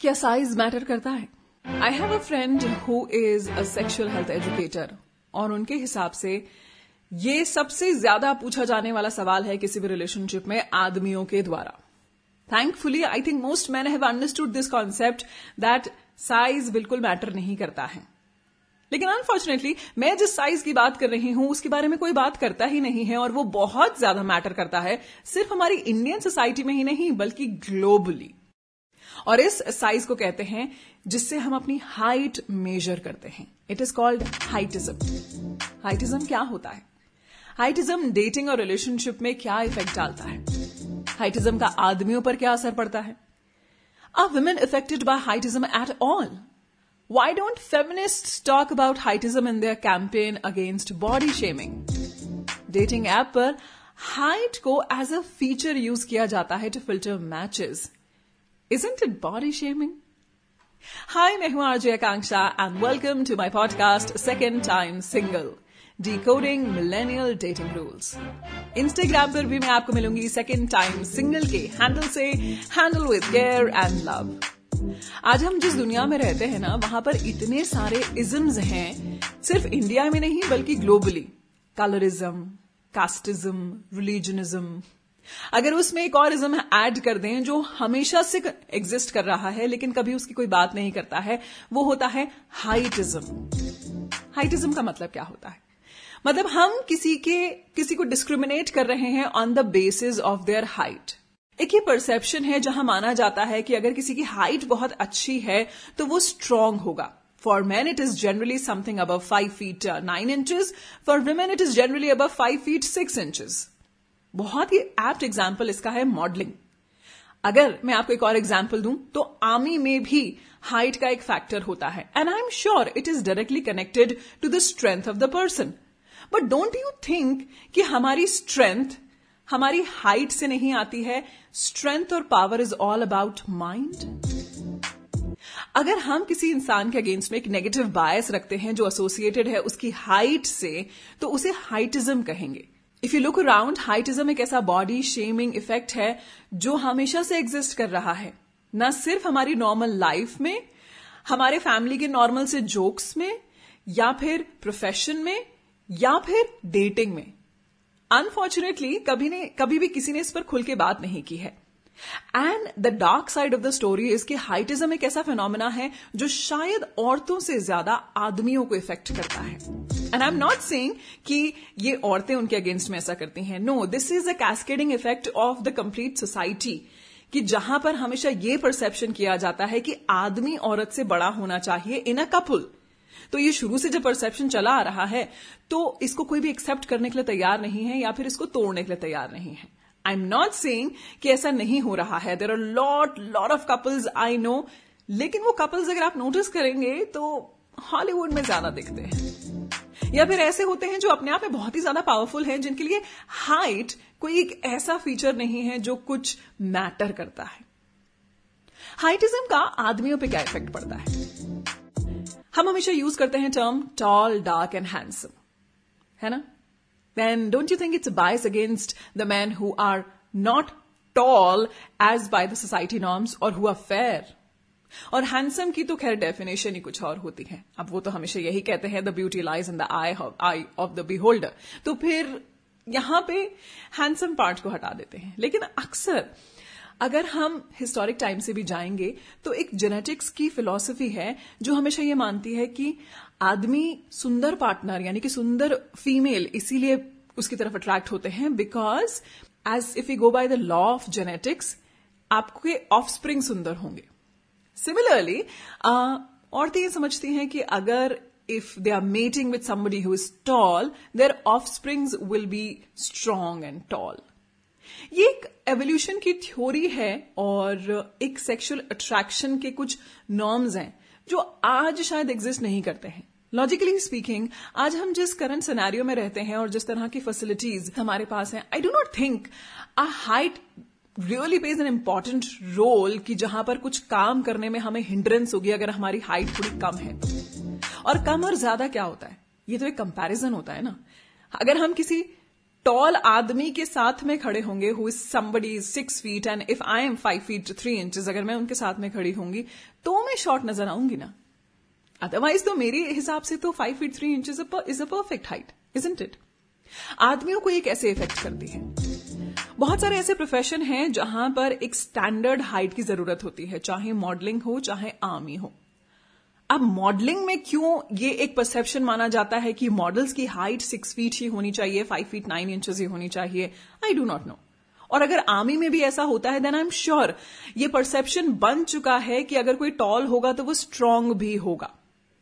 क्या size matter करता है? I have a friend who is a sexual health educator और उनके हिसाब से ये सबसे ज़्यादा पूछा जाने वाला सवाल है किसी भी रिलेशनशिप में आदमियों के द्वारा। Thankfully I think most man have understood this concept that size बिल्कुल मैटर नहीं करता है। लेकिन अनफॉर्चुनेटली मैं जिस साइज़ की बात कर रही हूँ, उसके बारे में कोई बात करता ही नहीं है और वो बहुत ज़्यादा मैटर करता है सिर्फ़ हमारी इंडियन सोसाइटी में ही नहीं, बल्कि ग्लोबली और इस साइज़ को कहते हैं, जिससे हम अपनी हाइट मेजर करते हैं। It is called heightism heightism क्या होता है? हाइटिज्म डेटिंग और रिलेशनशिप में क्या इफ़ेक्ट डालता है? हाइटिज्म का आदमियों पर क्या असर पड़ता है? Are women affected by heightism at all Why don't feminists talk about heightism in their campaign against body shaming? Dating app पर हाइट को एज अ फीचर यूज़ किया जाता है to filter matches Isn't it body shaming? Hi, मैं हूँ RJ Akanksha and welcome to my podcast second time single decoding millennial dating rules Instagram पर भी मैं आपको मिलूँगी सेकेंड टाइम सिंगल के हैंडल से handle with care and love आज हम जिस दुनिया में रहते हैं ना वहाँ पर इतने सारे इजम्स हैं सिर्फ़ इंडिया में नहीं बल्कि ग्लोबली कलरिज्म कास्टिज्म रिलीजनिज्म अगर उसमें एक और इज्म ऐड कर दें जो हमेशा से एग्जिस्ट कर रहा है, लेकिन कभी उसकी कोई बात नहीं करता है, वो होता है हाइटिज्म हाइटिज्म का मतलब क्या होता है? मतलब हम किसी के, किसी को डिस्क्रिमिनेट कर रहे हैं on the basis of their height एक ही परसेप्शन है जहाँ माना जाता है कि अगर किसी की हाइट बहुत अच्छी है तो वो स्ट्रांग होगा. For man it is generally something about five feet nine inches for women it is generally about five feet six inches बहुत ही एप्ट एग्ज़ाम्पल इसका है मॉडलिंग अगर मैं आपको एक और एग्ज़ाम्पल दूँ तो आर्मी में भी हाइट का एक फैक्टर होता है. And I am sure it is directly connected to the strength of the person but don't you think कि हमारी स्ट्रेंथ हमारी हाइट से नहीं आती है? स्ट्रेंथ और power is all about mind अगर हम किसी इंसान के अगेंस्ट में एक नेगेटिव बायस रखते हैं जो एसोसिएटेड है उसकी हाइट से तो उसे हाइटिज्म कहेंगे. If you look around heightism एक ऐसा बॉडी शेमिंग इफ़ेक्ट है जो हमेशा से एग्जिस्ट कर रहा है। न सिर्फ़ हमारी नॉर्मल लाइफ में, हमारे फैमिली के नॉर्मल से जोक्स में, या फिर प्रोफेशन में, या फिर डेटिंग में। अनफॉर्चुनेटली कभी ने, कभी भी किसी ने इस पर खुल के बात नहीं की है। And the dark side of the story is कि हाइटिज्म एक ऐसा फिनोमिना है जो शायद औरतों से ज़्यादा आदमियों को इफ़ेक्ट करता है। And I am not saying कि ये औरतें उनके अगेंस्ट में ऐसा करती हैं। No this is a cascading effect of the complete society कि जहाँ पर हमेशा ये परसेप्शन किया जाता है कि आदमी औरत से बड़ा होना चाहिए इन अ कपुल तो ये शुरू से जब परसेप्शन चला आ रहा है तो इसको कोई भी एक्सेप्ट करने के लिए तैयार नहीं है या फिर इसको तोड़ने के लिए तैयार नहीं है। आई एम नॉट सेइंग कि ऐसा नहीं हो रहा है. There are lot lot of couples I know लेकिन वो कपल्स अगर आप नोटिस करेंगे तो हॉलीवुड में ज़्यादा दिखते हैं. या फिर ऐसे होते हैं जो अपने आप में बहुत ही ज़्यादा पावरफुल हैं, जिनके लिए हाइट कोई एक ऐसा फीचर नहीं है जो कुछ मैटर करता है. हाइटिज्म का आदमियों पे क्या इफ़ेक्ट पड़ता है? हम हमेशा यूज़ करते हैं term tall dark and handsome है ना? Then don't you think it's a bias against the men who are not tall as by the society norms or who are fair? और हैंडसम की तो खैर डेफिनेशन ही कुछ और होती है। अब वो तो हमेशा यही कहते हैं the beauty lies in the eye eye of the beholder तो फिर यहाँ पे हैंडसम पार्ट को हटा देते हैं। लेकिन अक्सर अगर हम हिस्टोरिक टाइम से भी जाएँगे तो एक जेनेटिक्स की फिलॉसफी है जो हमेशा ये मानती है कि आदमी सुंदर पार्टनर यानी कि सुंदर फीमेल इसीलिए उसकी तरफ़ अट्रैक्ट होते हैं because as if you go by the law of genetics आपके ऑफ़ स्प्रिंग सुंदर होंगे सिमिलरली औरतें ये समझती हैं कि अगर if they are mating with somebody who is tall, their offsprings will be strong and tall. ये एक एवोल्यूशन की थ्योरी है और एक सेक्सुअल अट्रैक्शन के कुछ नॉर्म्स हैं, जो आज शायद एग्जिस्ट नहीं करते हैं। लॉजिकली स्पीकिंग आज हम जिस करंट सिनेरियो में रहते हैं और जिस तरह की फैसिलिटीज़ हमारे पास हैं I do not think a height really plays an important role कि जहाँ पर कुछ काम करने में हमें हिंड्रेंस होगी अगर हमारी हाइट थोड़ी कम है। और कम और ज़्यादा क्या होता है? ये तो एक कंपैरिजन होता है ना। अगर हम किसी टॉल आदमी के साथ में खड़े होंगे who is somebody is six feet and if I am five feet three inches अगर मैं उनके साथ में खड़ी होंगी तो मैं शॉर्ट नज़र आऊँगी ना। अदरवाइज़ तो मेरे हिसाब से तो five feet three inches is a perfect height isn't it आदमियों को ये कैसे इफ़ेक्ट करती है? बहुत सारे ऐसे प्रोफेशन हैं जहाँ पर एक स्टैंडर्ड हाइट की ज़रूरत होती है, चाहे मॉडलिंग हो, चाहे आर्मी हो। अब मॉडलिंग में क्यों ये एक परसेप्शन माना जाता है कि मॉडल्स की हाइट सिक्स फीट ही होनी चाहिए फाइव फीट नाइन इंचेस ही होनी चाहिए? आई डू नॉट नो और अगर आर्मी में भी ऐसा होता है देन आई एम श्योर ये परसेप्शन बन चुका है कि अगर कोई टॉल होगा तो वो स्ट्रांग भी होगा।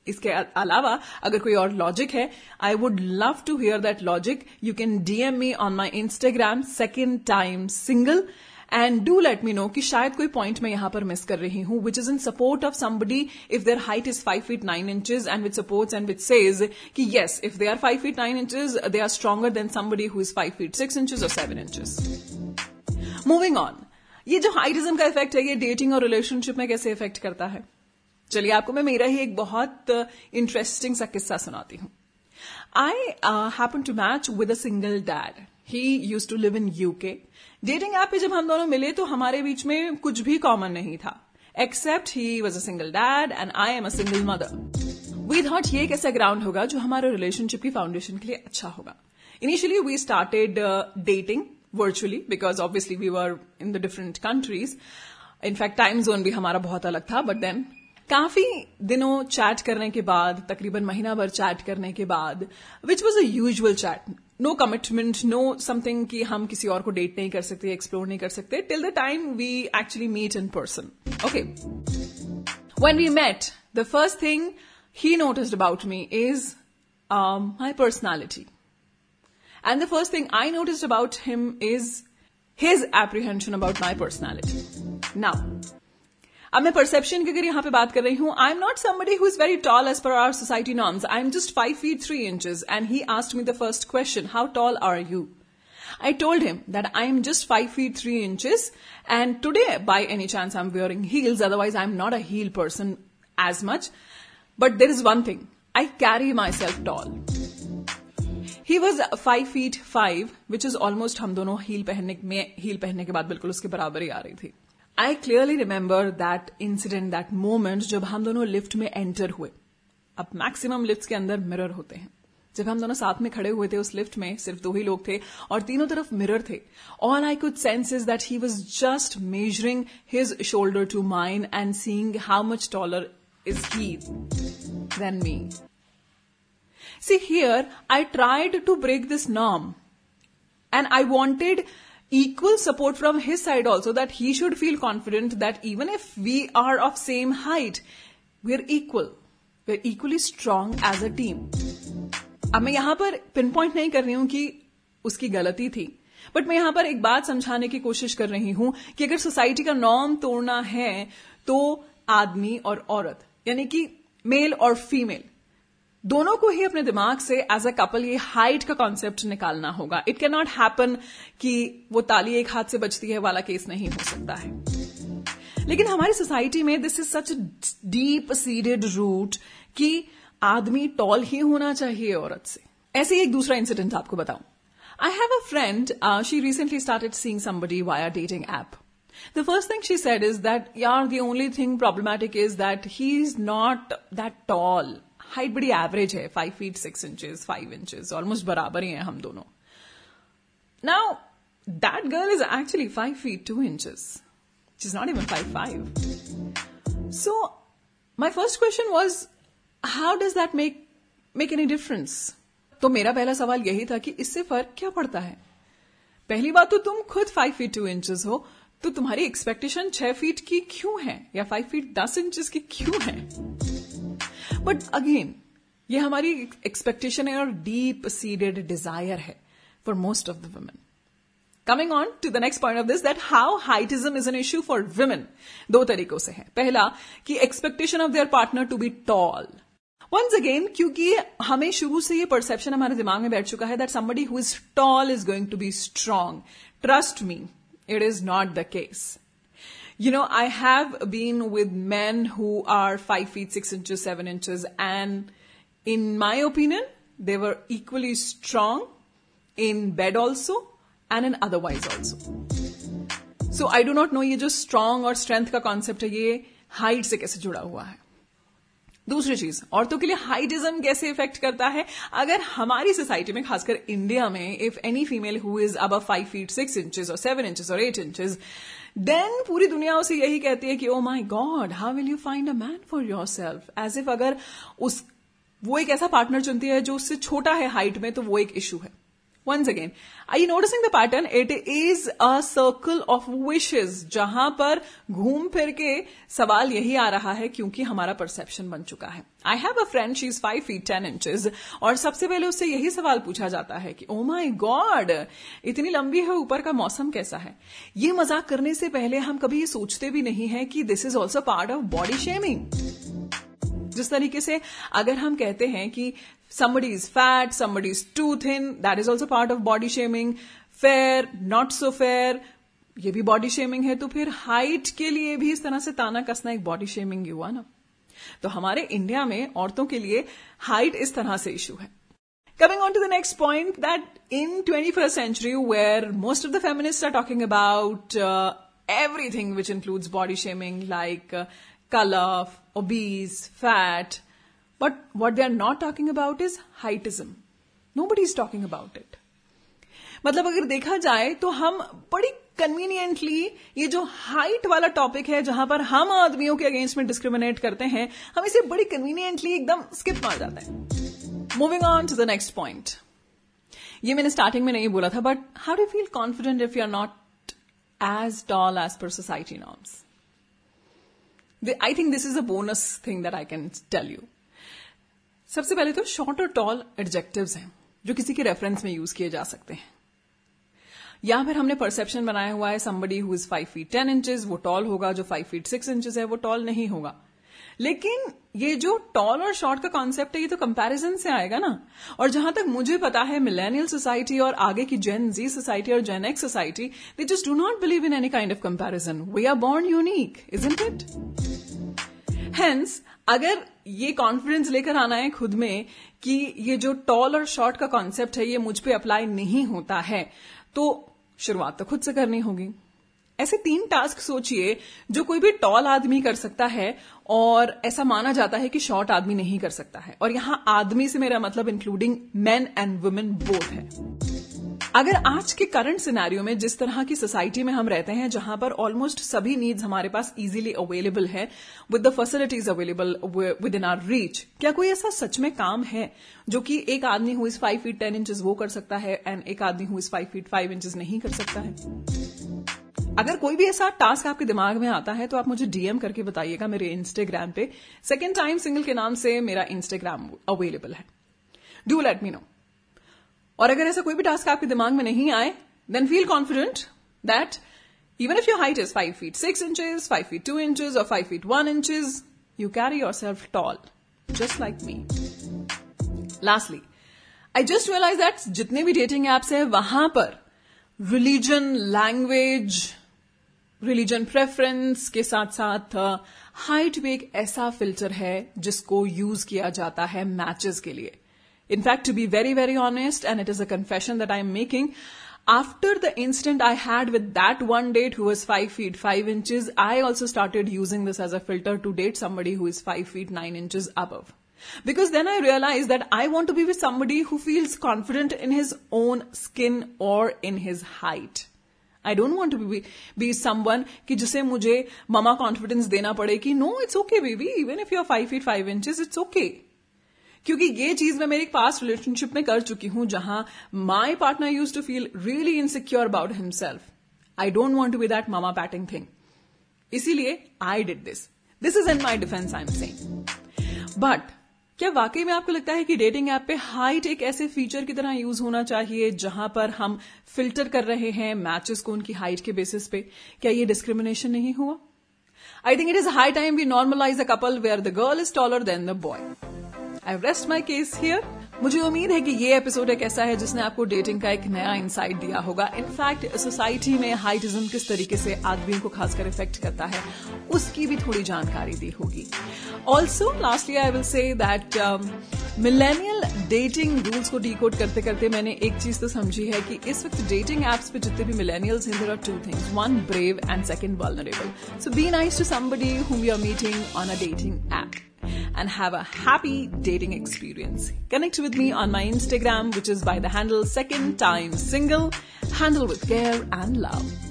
इसके अलावा अगर कोई और लॉजिक है I would love to hear that logic you can DM me on my Instagram second time single and do let me know कि शायद कोई पॉइंट मैं यहाँ पर मिस कर रही हूँ which is in support of somebody if their height is five feet nine inches and with supports and with says कि yes if they are five feet nine inches they are stronger than somebody who is five feet six inches और seven inches moving on ये जो heightism का effect है, ये dating और relationship में कैसे इफ़ेक्ट करता है? चलिए आपको मैं मेरा ही एक बहुत इंटरेस्टिंग सा किस्सा सुनाती हूँ। I happen to match with a single dad he used to live in UK dating app पे जब हम दोनों मिले तो हमारे बीच में कुछ भी कॉमन नहीं था except he was a single dad and I am a single mother we thought ये एक ऐसा ग्राउंड होगा जो हमारे रिलेशनशिप की फाउंडेशन के लिए अच्छा होगा। Initially we started dating virtually because obviously we were in the different countries in fact time zone भी हमारा बहुत अलग था बट देन काफ़ी दिनों चैट करने के बाद, तकरीबन महीना भर चैट करने के बाद which was a usual chat no commitment no something कि हम किसी और को डेट नहीं कर सकते एक्सप्लोर नहीं कर सकते till the time we actually meet in person okay when we met the first thing noticed about me is um, my personality. And the first thing I noticed about him is his apprehension about my personality. Now, अब मैं perception की अगर यहाँ पे बात कर रही हूँ। I am not somebody who is very tall as per our society norms I am just five feet three inches and he asked me the first question how tall are you I told him that I am just 5 feet 3 inches, and today, by any chance, I'm wearing heels. Otherwise, I'm not a heel person as much. But there is one thing. I carry myself tall. He was five feet five which is almost हम दोनों heal पहनने में heal पहनने के बाद बिल्कुल उसके बराबर ही आ रही थी। I clearly remember that incident that moment जब हम दोनों लिफ्ट में एंटर हुए। अब मैक्सिमम लिफ्ट के अंदर मिरर होते हैं। जब हम दोनों साथ में खड़े हुए थे उस लिफ्ट में सिर्फ़ दो ही लोग थे और तीनों तरफ़ मिरर थे। All I could sense is that he was just measuring his shoulder to mine and seeing how much taller is he than me See, here I tried to break this norm. And I wanted equal support from his side also that he should feel confident that even if we are of same height, we're equal. We're equally strong as a team. अब मैं यहाँ पर pin point नहीं कर रही हूँ कि उसकी गलती थी बट मैं यहाँ पर एक बात समझाने की कोशिश कर रही हूँ कि अगर सोसाइटी का नॉर्म तोड़ना है तो आदमी और औरत यानी कि मेल और फीमेल दोनों को ही अपने दिमाग से एज अ कपल ये हाइट का कॉन्सेप्ट निकालना होगा। इट कैन नॉट हैपन कि वो ताली एक हाथ से बचती है वाला केस नहीं हो सकता है। लेकिन हमारी सोसाइटी में this is such deep seeded root कि आदमी टॉल ही होना चाहिए औरत से। ऐसे ही एक दूसरा इंसिडेंट आपको बताऊँ। I have a friend she recently started seeing somebody via dating app The first thing she said is that, yeah, the only thing problematic is that he's not that tall. Height बड़ी average है five feet six inches five inches almost बराबर ही है हम दोनों। Now that girl is actually five feet two inches is not even five five so my first question was how does that make make any difference तो मेरा पहला सवाल यही था कि इससे फ़र्क क्या पड़ता है? पहली बात तो तुम खुद फाइव फीट टू इंचेस हो तो तुम्हारी एक्सपेक्टेशन छह फीट की क्यों है? या फाइव फीट दस इंचेस की क्यों है? बट अगेन ये हमारी एक्सपेक्टेशन है और डीप सीडेड डिज़ायर है for most of the women coming on to the next point of this that how heightism is an issue for women दो तरीकों से है। पहला, कि expectation of their partner to be tall once again क्योंकि हमें शुरू से ये परसेप्शन हमारे दिमाग में बैठ चुका है that somebody who is tall is going to be strong trust me it is not the case You know, I have been with men who are 5 feet 6 inches, 7 inches, and in my opinion, they were equally strong in bed also and in otherwise also so I do not know ये जो strong और strength का concept है ये height से कैसे जुड़ा हुआ है दूसरी चीज़ औरतों के लिए हाइटिज्म कैसे इफ़ेक्ट करता है अगर हमारी सोसाइटी में खासकर इंडिया में if any female who is about five feet six inches और सेवन इंचेस और एट इंचेस देन पूरी दुनिया उसे यही कहती है कि ओ my god how will you find a man for yourself as if अगर उस, वो एक ऐसा पार्टनर चुनती है जो उससे छोटा है हाइट में तो वो एक इशू है। Once again I you noticing the pattern it is a circle of wishes जहाँ पर घूम फिर के सवाल यही आ रहा है क्योंकि हमारा परसेप्शन बन चुका है। I have a friend she is five feet ten inches और सबसे पहले उससे यही सवाल पूछा जाता है कि ओ माई गॉड इतनी लंबी है, ऊपर का मौसम कैसा है? ये मज़ाक करने से पहले हम कभी ये सोचते भी नहीं है कि this is also part of body shaming जिस तरीके से अगर हम कहते हैं कि somebody is fat somebody is too thin that is also part of body shaming fair not so fair ये भी बॉडी शेमिंग है तो फिर हाइट के लिए भी इस तरह से ताना कसना एक बॉडी शेमिंग ही हुआ ना। तो हमारे इंडिया में औरतों के लिए हाइट इस तरह से इश्यू है। Coming on to the next point that in twenty first century where most of the feminist are talking about everything which includes body shaming like color, obese, fat, but what they are not talking about is heightism. Nobody is talking about it. मतलब अगर देखा जाए तो हम बड़ी conveniently ये जो height वाला टॉपिक है जहाँ पर हम आदमियों के अगेंस्ट में डिस्क्रिमिनेट करते हैं हम इसे बड़ी कन्वीनियंटली एकदम स्किप मार जाते हैं moving on to the next point ये मैंने स्टार्टिंग में नहीं बोला था but how do feel confident if you are not as tall as per society norms I think this is a bonus thing that I can tell you सबसे पहले तो short और टॉल एडजेक्टिव्स हैं, जो किसी के रेफरेंस में use किए जा सकते हैं। या फिर हमने परसेप्शन बनाया हुआ है somebody who is five feet ten inches वो टॉल होगा, जो फाइव फीट सिक्स इंचेस है, वो टॉल नहीं होगा। लेकिन ये जो टॉल और शॉर्ट का कॉन्सेप्ट है, ये तो कंपैरिजन से आएगा ना। और जहाँ तक मुझे पता है मिलेनियल सोसाइटी और आगे की जेन जी सोसाइटी और gen X society they just do not believe in any kind of comparison we are born unique is it hence अगर ये कॉन्फिडेंस लेकर आना है खुद में कि ये जो टॉल और शॉर्ट का कॉन्सेप्ट है, ये मुझ पे अप्लाई नहीं होता है तो शुरुआत तो खुद से करनी होगी। ऐसे तीन टास्क सोचिए जो कोई भी टॉल आदमी कर सकता है और ऐसा माना जाता है कि शॉर्ट आदमी नहीं कर सकता है। और यहाँ आदमी से मेरा मतलब including men and women both है। अगर आज के करंट सिनेरियो में जिस तरह की सोसाइटी में हम रहते हैं, जहाँ पर ऑलमोस्ट सभी नीड्स हमारे पास इजीली अवेलेबल है with the facilities available within our reach क्या कोई ऐसा सच में काम है जो कि एक आदमी who is five feet ten inches वो कर सकता है एंड एक आदमी who is five feet five inches नहीं कर सकता है? अगर कोई भी ऐसा टास्क आपके दिमाग में आता है तो आप मुझे डीएम करके बताइएगा मेरे इंस्टाग्राम पे। सेकेंड टाइम सिंगल के नाम से मेरा इंस्टाग्राम अवेलेबल है। डू लेट मी नो और अगर ऐसा कोई भी टास्क आपके दिमाग में नहीं आए then feel confident that even if your height is five feet six inches five feet two inches और five feet one inches you carry yourself tall just like me lastly I just realize that जितने भी dating apps है, वहाँ पर religion language religion preference के साथ साथ height भी एक ऐसा फ़िल्टर है जिसको यूज़ किया जाता है मैचेस के लिए। In fact, to be very, very honest, and it is a confession that I am making, after the incident I had with that one date who was 5 feet 5 inches, I also started using this as a filter to date somebody who is 5 feet 9 inches above. Because then I realized that I want to be with somebody who feels confident in his own skin or in his height. I don't want to be, be someone कि जिसे मुझे mama confidence देना पड़े कि no, it's okay baby, even if you're 5 feet 5 inches, it's okay. क्योंकि ये चीज़ मैं मेरे पास्ट रिलेशनशिप में कर चुकी हूँ, जहाँ my partner use to feel really insecure about himself I don't want to be that mama patting thing इसीलिए I did this this is in my defence I am saying but क्या वाकई में आपको लगता है कि डेटिंग ऐप पे height एक ऐसे फीचर की तरह यूज़ होना चाहिए, जहाँ पर हम फ़िल्टर कर रहे हैं मैचेस को उनकी हाइट के बेसिस पे? क्या ये डिस्क्रिमिनेशन नहीं हुआ? I think it is high time we normalise a couple where the girl is taller than the boy I rest my case here. मुझे उम्मीद है कि ये एपिसोड एक ऐसा है जिसने आपको डेटिंग का एक नया इंसाइट दिया होगा. इनफैक्ट सोसाइटी में हाइटिज्म किस तरीके से आदमियों को खासकर इफ़ेक्ट करता है, उसकी भी थोड़ी जानकारी दी होगी. Also lastly I will say that millennial dating rules को डीकोड करते करते मैंने एक चीज़ तो समझी है कि इस वक्त डेटिंग एप्स पे जितने भी मिलेनियल्स हैं there are two things one brave and second vulnerable so be nice to somebody whom you are meeting on a dating app and have a happy dating experience. Connect with me on my Instagram, which is by the handle second time single. Handle with care and love.